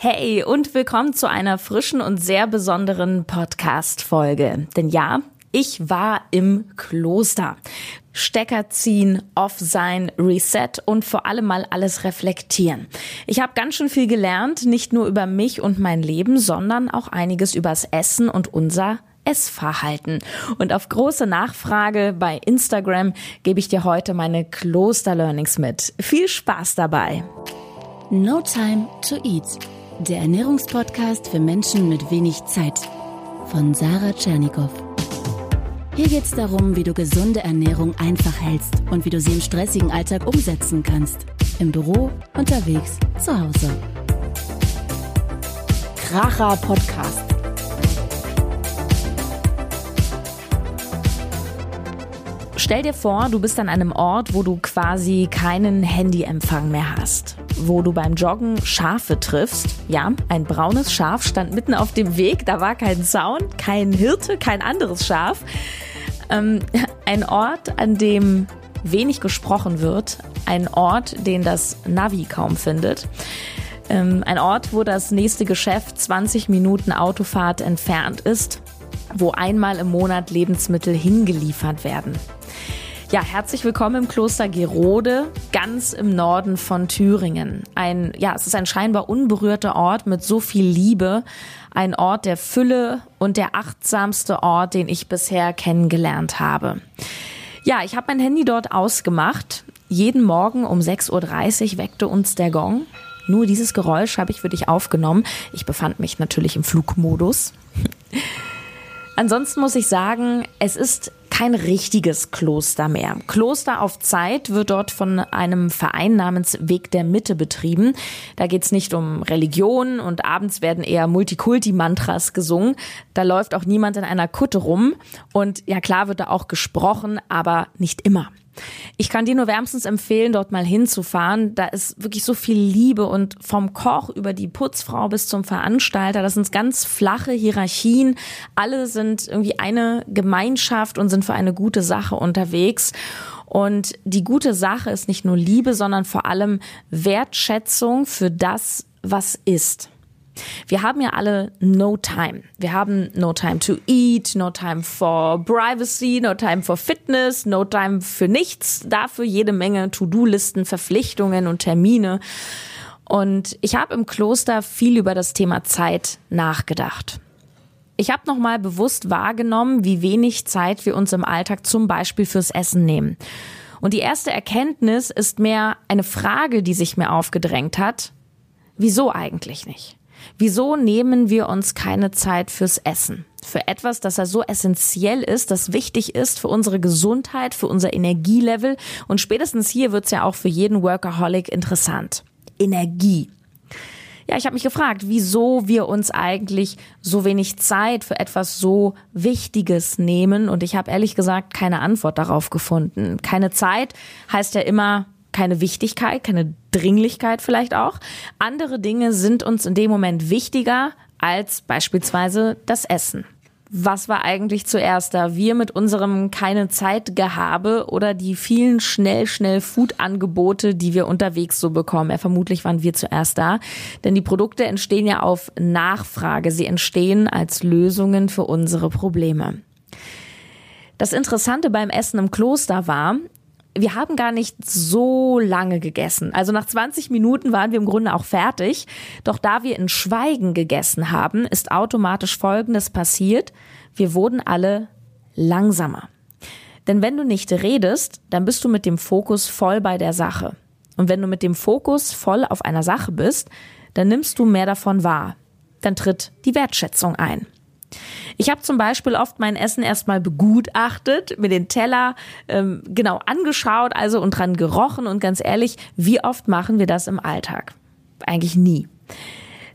Hey und willkommen zu einer frischen und sehr besonderen Podcast-Folge. Denn ja, ich war im Kloster. Stecker ziehen, off sein, reset und vor allem mal alles reflektieren. Ich habe ganz schön viel gelernt, nicht nur über mich und mein Leben, sondern auch einiges übers Essen und unser Essverhalten. Und auf große Nachfrage bei Instagram gebe ich dir heute meine Kloster-Learnings mit. Viel Spaß dabei! No Time to Eat der Ernährungspodcast für Menschen mit wenig Zeit von Sarah Tschernikow. Hier geht es darum, wie du gesunde Ernährung einfach hältst und wie du sie im stressigen Alltag umsetzen kannst. Im Büro, unterwegs, zu Hause. Kracher Podcast. Stell dir vor, du bist an einem Ort, wo du quasi keinen Handyempfang mehr hast wo du beim Joggen Schafe triffst. Ja, ein braunes Schaf stand mitten auf dem Weg, da war kein Zaun, kein Hirte, kein anderes Schaf. Ähm, ein Ort, an dem wenig gesprochen wird, ein Ort, den das Navi kaum findet. Ähm, ein Ort, wo das nächste Geschäft 20 Minuten Autofahrt entfernt ist, wo einmal im Monat Lebensmittel hingeliefert werden. Ja, herzlich willkommen im Kloster Gerode, ganz im Norden von Thüringen. Ein, ja, es ist ein scheinbar unberührter Ort mit so viel Liebe. Ein Ort der Fülle und der achtsamste Ort, den ich bisher kennengelernt habe. Ja, ich habe mein Handy dort ausgemacht. Jeden Morgen um 6.30 Uhr weckte uns der Gong. Nur dieses Geräusch habe ich für dich aufgenommen. Ich befand mich natürlich im Flugmodus. Ansonsten muss ich sagen, es ist kein richtiges Kloster mehr. Kloster auf Zeit wird dort von einem Verein namens Weg der Mitte betrieben. Da geht's nicht um Religion und abends werden eher Multikulti-Mantras gesungen. Da läuft auch niemand in einer Kutte rum. Und ja klar wird da auch gesprochen, aber nicht immer. Ich kann dir nur wärmstens empfehlen, dort mal hinzufahren. Da ist wirklich so viel Liebe und vom Koch über die Putzfrau bis zum Veranstalter. Das sind ganz flache Hierarchien. Alle sind irgendwie eine Gemeinschaft und sind für eine gute Sache unterwegs. Und die gute Sache ist nicht nur Liebe, sondern vor allem Wertschätzung für das, was ist. Wir haben ja alle no time. Wir haben no time to eat, no time for privacy, no time for fitness, no time für nichts. Dafür jede Menge To-Do-Listen, Verpflichtungen und Termine. Und ich habe im Kloster viel über das Thema Zeit nachgedacht. Ich habe nochmal bewusst wahrgenommen, wie wenig Zeit wir uns im Alltag zum Beispiel fürs Essen nehmen. Und die erste Erkenntnis ist mehr eine Frage, die sich mir aufgedrängt hat. Wieso eigentlich nicht? Wieso nehmen wir uns keine Zeit fürs Essen? Für etwas, das ja so essentiell ist, das wichtig ist für unsere Gesundheit, für unser Energielevel. Und spätestens hier wird's ja auch für jeden Workaholic interessant. Energie. Ja, ich habe mich gefragt, wieso wir uns eigentlich so wenig Zeit für etwas so Wichtiges nehmen. Und ich habe ehrlich gesagt keine Antwort darauf gefunden. Keine Zeit heißt ja immer keine Wichtigkeit, keine Dringlichkeit vielleicht auch. Andere Dinge sind uns in dem Moment wichtiger als beispielsweise das Essen. Was war eigentlich zuerst da? Wir mit unserem keine Zeit Gehabe oder die vielen schnell, schnell Food-Angebote, die wir unterwegs so bekommen? Ja, vermutlich waren wir zuerst da. Denn die Produkte entstehen ja auf Nachfrage. Sie entstehen als Lösungen für unsere Probleme. Das Interessante beim Essen im Kloster war, wir haben gar nicht so lange gegessen. Also nach 20 Minuten waren wir im Grunde auch fertig. Doch da wir in Schweigen gegessen haben, ist automatisch Folgendes passiert. Wir wurden alle langsamer. Denn wenn du nicht redest, dann bist du mit dem Fokus voll bei der Sache. Und wenn du mit dem Fokus voll auf einer Sache bist, dann nimmst du mehr davon wahr. Dann tritt die Wertschätzung ein. Ich habe zum Beispiel oft mein Essen erstmal begutachtet, mir den Teller ähm, genau angeschaut, also und dran gerochen und ganz ehrlich, wie oft machen wir das im Alltag? Eigentlich nie.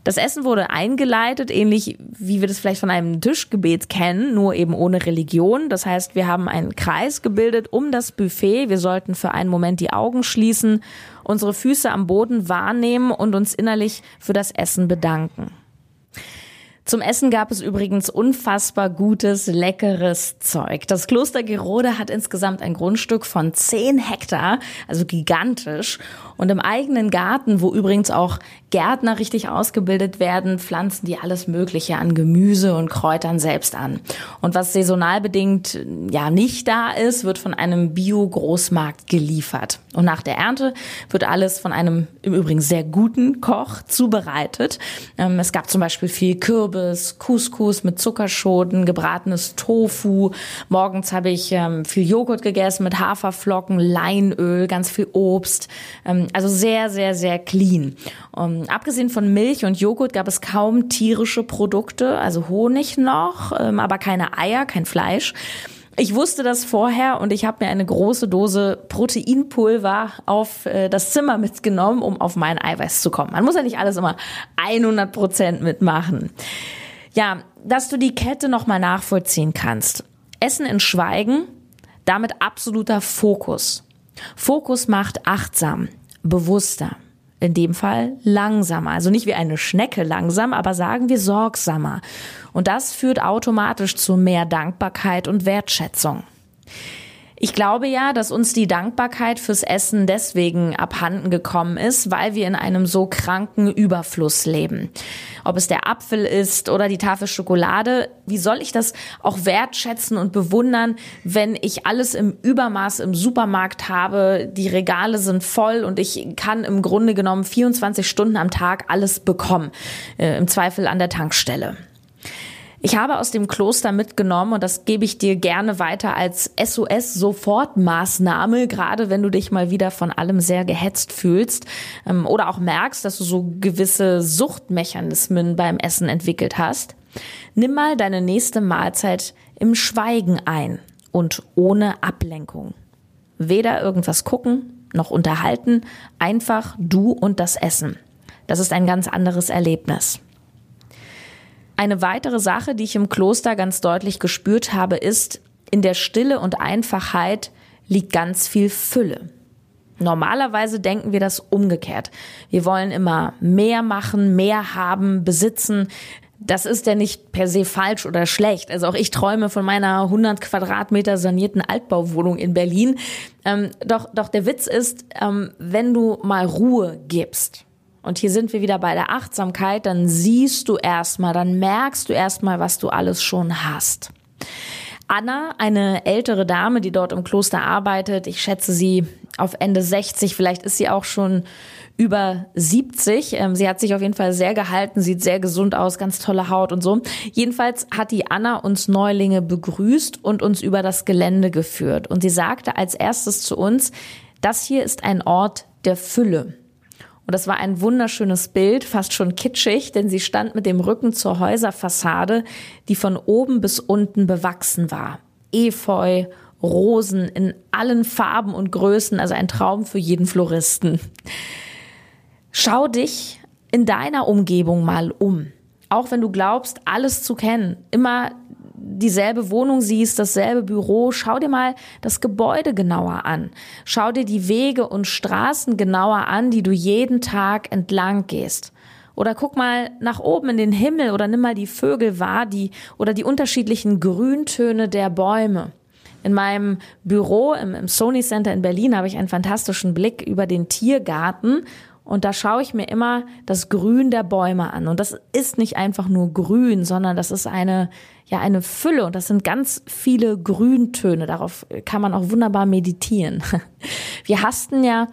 Das Essen wurde eingeleitet, ähnlich wie wir das vielleicht von einem Tischgebet kennen, nur eben ohne Religion. Das heißt, wir haben einen Kreis gebildet um das Buffet. Wir sollten für einen Moment die Augen schließen, unsere Füße am Boden wahrnehmen und uns innerlich für das Essen bedanken. Zum Essen gab es übrigens unfassbar gutes, leckeres Zeug. Das Kloster Gerode hat insgesamt ein Grundstück von 10 Hektar, also gigantisch. Und im eigenen Garten, wo übrigens auch Gärtner richtig ausgebildet werden, pflanzen die alles Mögliche an Gemüse und Kräutern selbst an. Und was saisonal bedingt ja nicht da ist, wird von einem Bio-Großmarkt geliefert. Und nach der Ernte wird alles von einem im Übrigen sehr guten Koch zubereitet. Ähm, es gab zum Beispiel viel Kürbis, Couscous mit Zuckerschoten, gebratenes Tofu. Morgens habe ich ähm, viel Joghurt gegessen mit Haferflocken, Leinöl, ganz viel Obst. Also sehr, sehr, sehr clean. Um, abgesehen von Milch und Joghurt gab es kaum tierische Produkte, also Honig noch, ähm, aber keine Eier, kein Fleisch. Ich wusste das vorher und ich habe mir eine große Dose Proteinpulver auf äh, das Zimmer mitgenommen, um auf mein Eiweiß zu kommen. Man muss ja nicht alles immer 100 Prozent mitmachen. Ja, dass du die Kette nochmal nachvollziehen kannst. Essen in Schweigen, damit absoluter Fokus. Fokus macht achtsam bewusster. In dem Fall langsamer. Also nicht wie eine Schnecke langsam, aber sagen wir sorgsamer. Und das führt automatisch zu mehr Dankbarkeit und Wertschätzung. Ich glaube ja, dass uns die Dankbarkeit fürs Essen deswegen abhanden gekommen ist, weil wir in einem so kranken Überfluss leben. Ob es der Apfel ist oder die Tafel Schokolade, wie soll ich das auch wertschätzen und bewundern, wenn ich alles im Übermaß im Supermarkt habe, die Regale sind voll und ich kann im Grunde genommen 24 Stunden am Tag alles bekommen, äh, im Zweifel an der Tankstelle. Ich habe aus dem Kloster mitgenommen und das gebe ich dir gerne weiter als SOS-Sofortmaßnahme, gerade wenn du dich mal wieder von allem sehr gehetzt fühlst ähm, oder auch merkst, dass du so gewisse Suchtmechanismen beim Essen entwickelt hast. Nimm mal deine nächste Mahlzeit im Schweigen ein und ohne Ablenkung. Weder irgendwas gucken noch unterhalten, einfach du und das Essen. Das ist ein ganz anderes Erlebnis. Eine weitere Sache, die ich im Kloster ganz deutlich gespürt habe, ist, in der Stille und Einfachheit liegt ganz viel Fülle. Normalerweise denken wir das umgekehrt. Wir wollen immer mehr machen, mehr haben, besitzen. Das ist ja nicht per se falsch oder schlecht. Also auch ich träume von meiner 100 Quadratmeter sanierten Altbauwohnung in Berlin. Ähm, doch, doch der Witz ist, ähm, wenn du mal Ruhe gibst, und hier sind wir wieder bei der Achtsamkeit, dann siehst du erstmal, dann merkst du erstmal, was du alles schon hast. Anna, eine ältere Dame, die dort im Kloster arbeitet, ich schätze sie auf Ende 60, vielleicht ist sie auch schon über 70. Ähm, sie hat sich auf jeden Fall sehr gehalten, sieht sehr gesund aus, ganz tolle Haut und so. Jedenfalls hat die Anna uns Neulinge begrüßt und uns über das Gelände geführt. Und sie sagte als erstes zu uns, das hier ist ein Ort der Fülle. Und das war ein wunderschönes Bild, fast schon kitschig, denn sie stand mit dem Rücken zur Häuserfassade, die von oben bis unten bewachsen war. Efeu, Rosen in allen Farben und Größen, also ein Traum für jeden Floristen. Schau dich in deiner Umgebung mal um. Auch wenn du glaubst, alles zu kennen, immer dieselbe Wohnung siehst, dasselbe Büro, schau dir mal das Gebäude genauer an. Schau dir die Wege und Straßen genauer an, die du jeden Tag entlang gehst. Oder guck mal nach oben in den Himmel oder nimm mal die Vögel wahr, die oder die unterschiedlichen Grüntöne der Bäume. In meinem Büro im, im Sony Center in Berlin habe ich einen fantastischen Blick über den Tiergarten und da schaue ich mir immer das Grün der Bäume an. Und das ist nicht einfach nur grün, sondern das ist eine, ja, eine Fülle. Und das sind ganz viele Grüntöne. Darauf kann man auch wunderbar meditieren. Wir hasten ja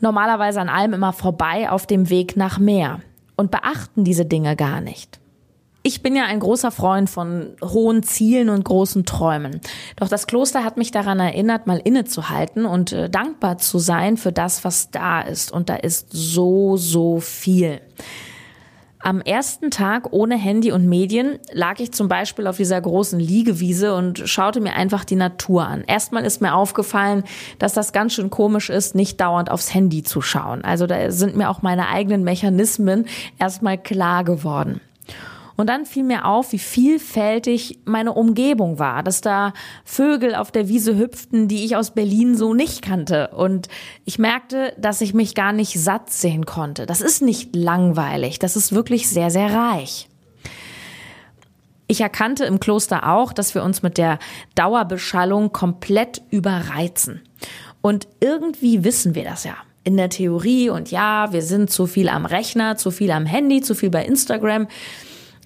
normalerweise an allem immer vorbei auf dem Weg nach Meer und beachten diese Dinge gar nicht. Ich bin ja ein großer Freund von hohen Zielen und großen Träumen. Doch das Kloster hat mich daran erinnert, mal innezuhalten und äh, dankbar zu sein für das, was da ist. Und da ist so, so viel. Am ersten Tag ohne Handy und Medien lag ich zum Beispiel auf dieser großen Liegewiese und schaute mir einfach die Natur an. Erstmal ist mir aufgefallen, dass das ganz schön komisch ist, nicht dauernd aufs Handy zu schauen. Also da sind mir auch meine eigenen Mechanismen erstmal klar geworden. Und dann fiel mir auf, wie vielfältig meine Umgebung war, dass da Vögel auf der Wiese hüpften, die ich aus Berlin so nicht kannte. Und ich merkte, dass ich mich gar nicht satt sehen konnte. Das ist nicht langweilig, das ist wirklich sehr, sehr reich. Ich erkannte im Kloster auch, dass wir uns mit der Dauerbeschallung komplett überreizen. Und irgendwie wissen wir das ja. In der Theorie und ja, wir sind zu viel am Rechner, zu viel am Handy, zu viel bei Instagram.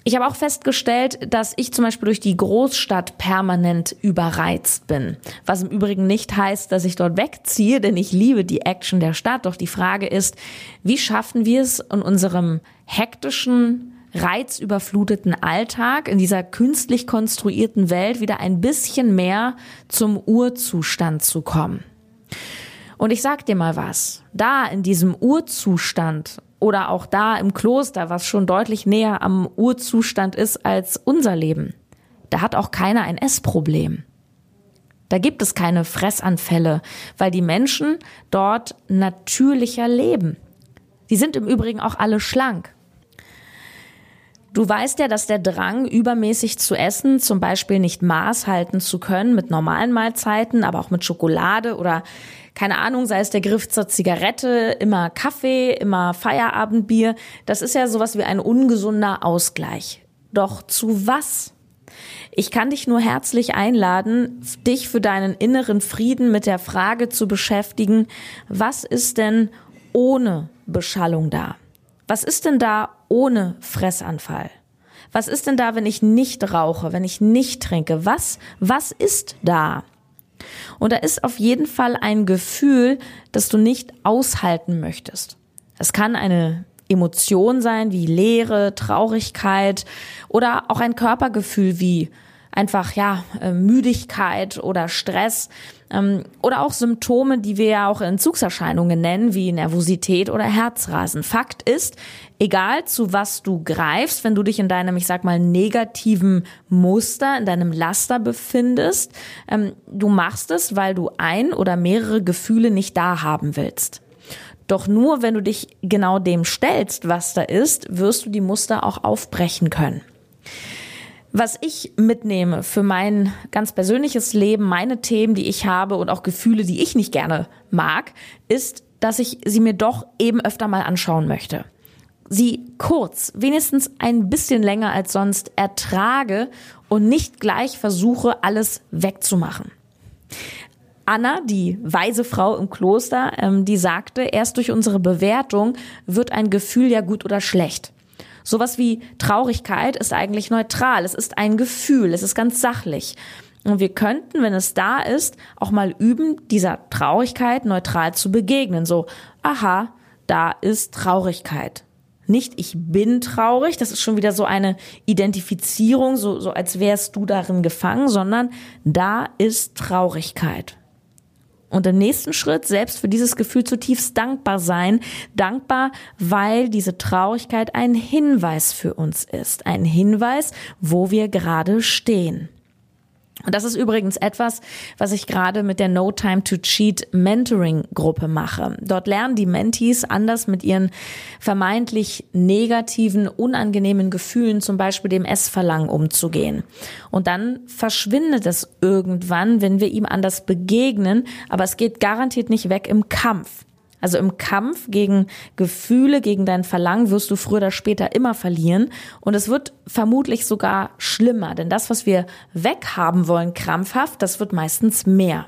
Ich habe auch festgestellt, dass ich zum Beispiel durch die Großstadt permanent überreizt bin. Was im Übrigen nicht heißt, dass ich dort wegziehe, denn ich liebe die Action der Stadt. Doch die Frage ist, wie schaffen wir es in unserem hektischen, reizüberfluteten Alltag, in dieser künstlich konstruierten Welt wieder ein bisschen mehr zum Urzustand zu kommen? Und ich sag dir mal was. Da in diesem Urzustand oder auch da im Kloster, was schon deutlich näher am Urzustand ist als unser Leben, da hat auch keiner ein Essproblem. Da gibt es keine Fressanfälle, weil die Menschen dort natürlicher leben. Die sind im Übrigen auch alle schlank. Du weißt ja, dass der Drang, übermäßig zu essen, zum Beispiel nicht Maß halten zu können mit normalen Mahlzeiten, aber auch mit Schokolade oder keine Ahnung, sei es der Griff zur Zigarette, immer Kaffee, immer Feierabendbier. Das ist ja sowas wie ein ungesunder Ausgleich. Doch zu was? Ich kann dich nur herzlich einladen, dich für deinen inneren Frieden mit der Frage zu beschäftigen, was ist denn ohne Beschallung da? Was ist denn da ohne Fressanfall? Was ist denn da, wenn ich nicht rauche, wenn ich nicht trinke? Was, was ist da? Und da ist auf jeden Fall ein Gefühl, das du nicht aushalten möchtest. Es kann eine Emotion sein wie Leere, Traurigkeit oder auch ein Körpergefühl wie einfach ja äh, Müdigkeit oder Stress ähm, oder auch Symptome, die wir ja auch Entzugserscheinungen nennen, wie Nervosität oder Herzrasen. Fakt ist, egal zu was du greifst, wenn du dich in deinem, ich sag mal, negativen Muster, in deinem Laster befindest, ähm, du machst es, weil du ein oder mehrere Gefühle nicht da haben willst. Doch nur wenn du dich genau dem stellst, was da ist, wirst du die Muster auch aufbrechen können. Was ich mitnehme für mein ganz persönliches Leben, meine Themen, die ich habe und auch Gefühle, die ich nicht gerne mag, ist, dass ich sie mir doch eben öfter mal anschauen möchte. Sie kurz, wenigstens ein bisschen länger als sonst ertrage und nicht gleich versuche, alles wegzumachen. Anna, die weise Frau im Kloster, ähm, die sagte, erst durch unsere Bewertung wird ein Gefühl ja gut oder schlecht. Sowas wie Traurigkeit ist eigentlich neutral. Es ist ein Gefühl. Es ist ganz sachlich. Und wir könnten, wenn es da ist, auch mal üben, dieser Traurigkeit neutral zu begegnen. So, aha, da ist Traurigkeit. Nicht ich bin traurig, das ist schon wieder so eine Identifizierung, so, so als wärst du darin gefangen, sondern da ist Traurigkeit. Und im nächsten Schritt selbst für dieses Gefühl zutiefst dankbar sein. Dankbar, weil diese Traurigkeit ein Hinweis für uns ist. Ein Hinweis, wo wir gerade stehen. Und das ist übrigens etwas, was ich gerade mit der No Time to Cheat Mentoring Gruppe mache. Dort lernen die Mentees anders mit ihren vermeintlich negativen, unangenehmen Gefühlen, zum Beispiel dem Essverlangen umzugehen. Und dann verschwindet es irgendwann, wenn wir ihm anders begegnen, aber es geht garantiert nicht weg im Kampf. Also im Kampf gegen Gefühle, gegen dein Verlangen wirst du früher oder später immer verlieren. Und es wird vermutlich sogar schlimmer, denn das, was wir weghaben wollen, krampfhaft, das wird meistens mehr.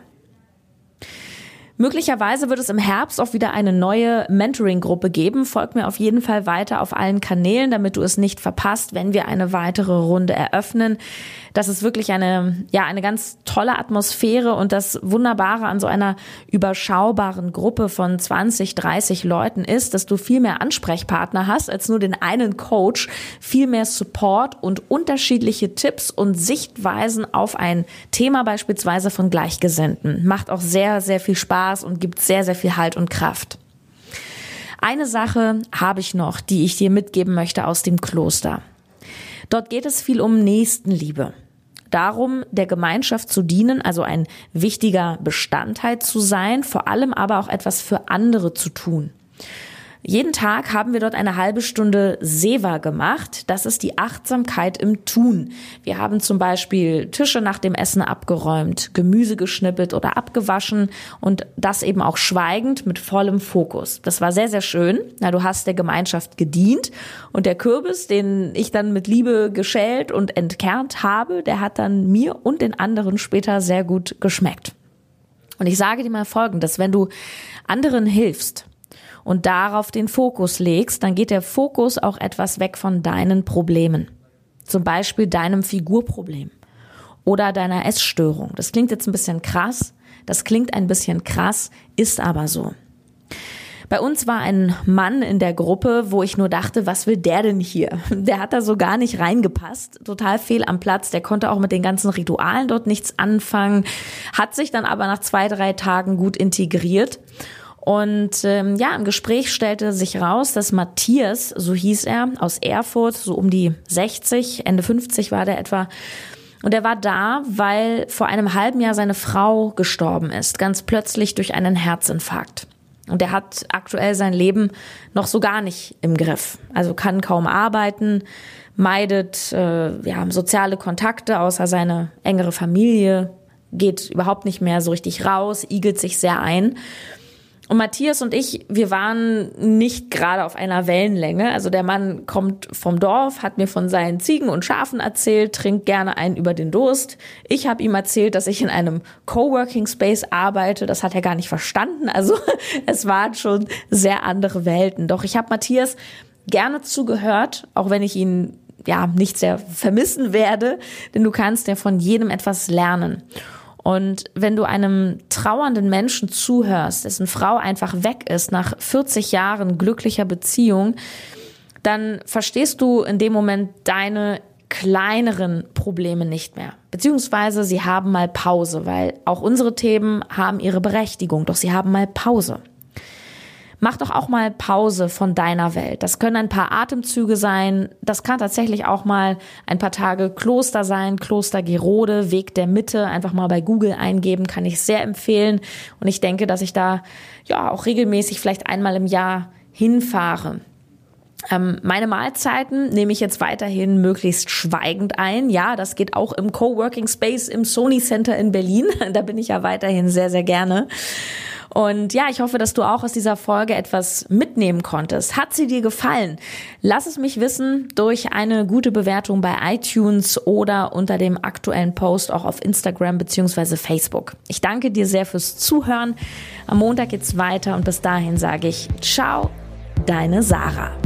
Möglicherweise wird es im Herbst auch wieder eine neue Mentoring-Gruppe geben. Folgt mir auf jeden Fall weiter auf allen Kanälen, damit du es nicht verpasst, wenn wir eine weitere Runde eröffnen. Das ist wirklich eine, ja, eine ganz tolle Atmosphäre und das Wunderbare an so einer überschaubaren Gruppe von 20, 30 Leuten ist, dass du viel mehr Ansprechpartner hast als nur den einen Coach, viel mehr Support und unterschiedliche Tipps und Sichtweisen auf ein Thema beispielsweise von Gleichgesinnten. Macht auch sehr, sehr viel Spaß und gibt sehr, sehr viel Halt und Kraft. Eine Sache habe ich noch, die ich dir mitgeben möchte aus dem Kloster. Dort geht es viel um Nächstenliebe darum, der Gemeinschaft zu dienen, also ein wichtiger Bestandteil zu sein, vor allem aber auch etwas für andere zu tun. Jeden Tag haben wir dort eine halbe Stunde Seva gemacht. Das ist die Achtsamkeit im Tun. Wir haben zum Beispiel Tische nach dem Essen abgeräumt, Gemüse geschnippelt oder abgewaschen und das eben auch schweigend mit vollem Fokus. Das war sehr, sehr schön. Na, du hast der Gemeinschaft gedient und der Kürbis, den ich dann mit Liebe geschält und entkernt habe, der hat dann mir und den anderen später sehr gut geschmeckt. Und ich sage dir mal Folgendes, wenn du anderen hilfst, und darauf den Fokus legst, dann geht der Fokus auch etwas weg von deinen Problemen. Zum Beispiel deinem Figurproblem oder deiner Essstörung. Das klingt jetzt ein bisschen krass, das klingt ein bisschen krass, ist aber so. Bei uns war ein Mann in der Gruppe, wo ich nur dachte, was will der denn hier? Der hat da so gar nicht reingepasst, total fehl am Platz, der konnte auch mit den ganzen Ritualen dort nichts anfangen, hat sich dann aber nach zwei, drei Tagen gut integriert und ähm, ja, im Gespräch stellte sich raus, dass Matthias, so hieß er, aus Erfurt, so um die 60, Ende 50 war der etwa, und er war da, weil vor einem halben Jahr seine Frau gestorben ist, ganz plötzlich durch einen Herzinfarkt. Und er hat aktuell sein Leben noch so gar nicht im Griff. Also kann kaum arbeiten, meidet äh, ja, soziale Kontakte, außer seine engere Familie, geht überhaupt nicht mehr so richtig raus, igelt sich sehr ein. Und Matthias und ich, wir waren nicht gerade auf einer Wellenlänge. Also der Mann kommt vom Dorf, hat mir von seinen Ziegen und Schafen erzählt, trinkt gerne einen über den Durst. Ich habe ihm erzählt, dass ich in einem Coworking Space arbeite. Das hat er gar nicht verstanden. Also es waren schon sehr andere Welten. Doch ich habe Matthias gerne zugehört, auch wenn ich ihn ja nicht sehr vermissen werde, denn du kannst ja von jedem etwas lernen. Und wenn du einem trauernden Menschen zuhörst, dessen Frau einfach weg ist nach 40 Jahren glücklicher Beziehung, dann verstehst du in dem Moment deine kleineren Probleme nicht mehr. Beziehungsweise sie haben mal Pause, weil auch unsere Themen haben ihre Berechtigung, doch sie haben mal Pause. Mach doch auch mal Pause von deiner Welt. Das können ein paar Atemzüge sein. Das kann tatsächlich auch mal ein paar Tage Kloster sein. Kloster Gerode, Weg der Mitte. Einfach mal bei Google eingeben, kann ich sehr empfehlen. Und ich denke, dass ich da ja auch regelmäßig vielleicht einmal im Jahr hinfahre. Ähm, meine Mahlzeiten nehme ich jetzt weiterhin möglichst schweigend ein. Ja, das geht auch im Coworking Space im Sony Center in Berlin. Da bin ich ja weiterhin sehr, sehr gerne. Und ja, ich hoffe, dass du auch aus dieser Folge etwas mitnehmen konntest. Hat sie dir gefallen? Lass es mich wissen durch eine gute Bewertung bei iTunes oder unter dem aktuellen Post auch auf Instagram beziehungsweise Facebook. Ich danke dir sehr fürs Zuhören. Am Montag geht's weiter und bis dahin sage ich ciao, deine Sarah.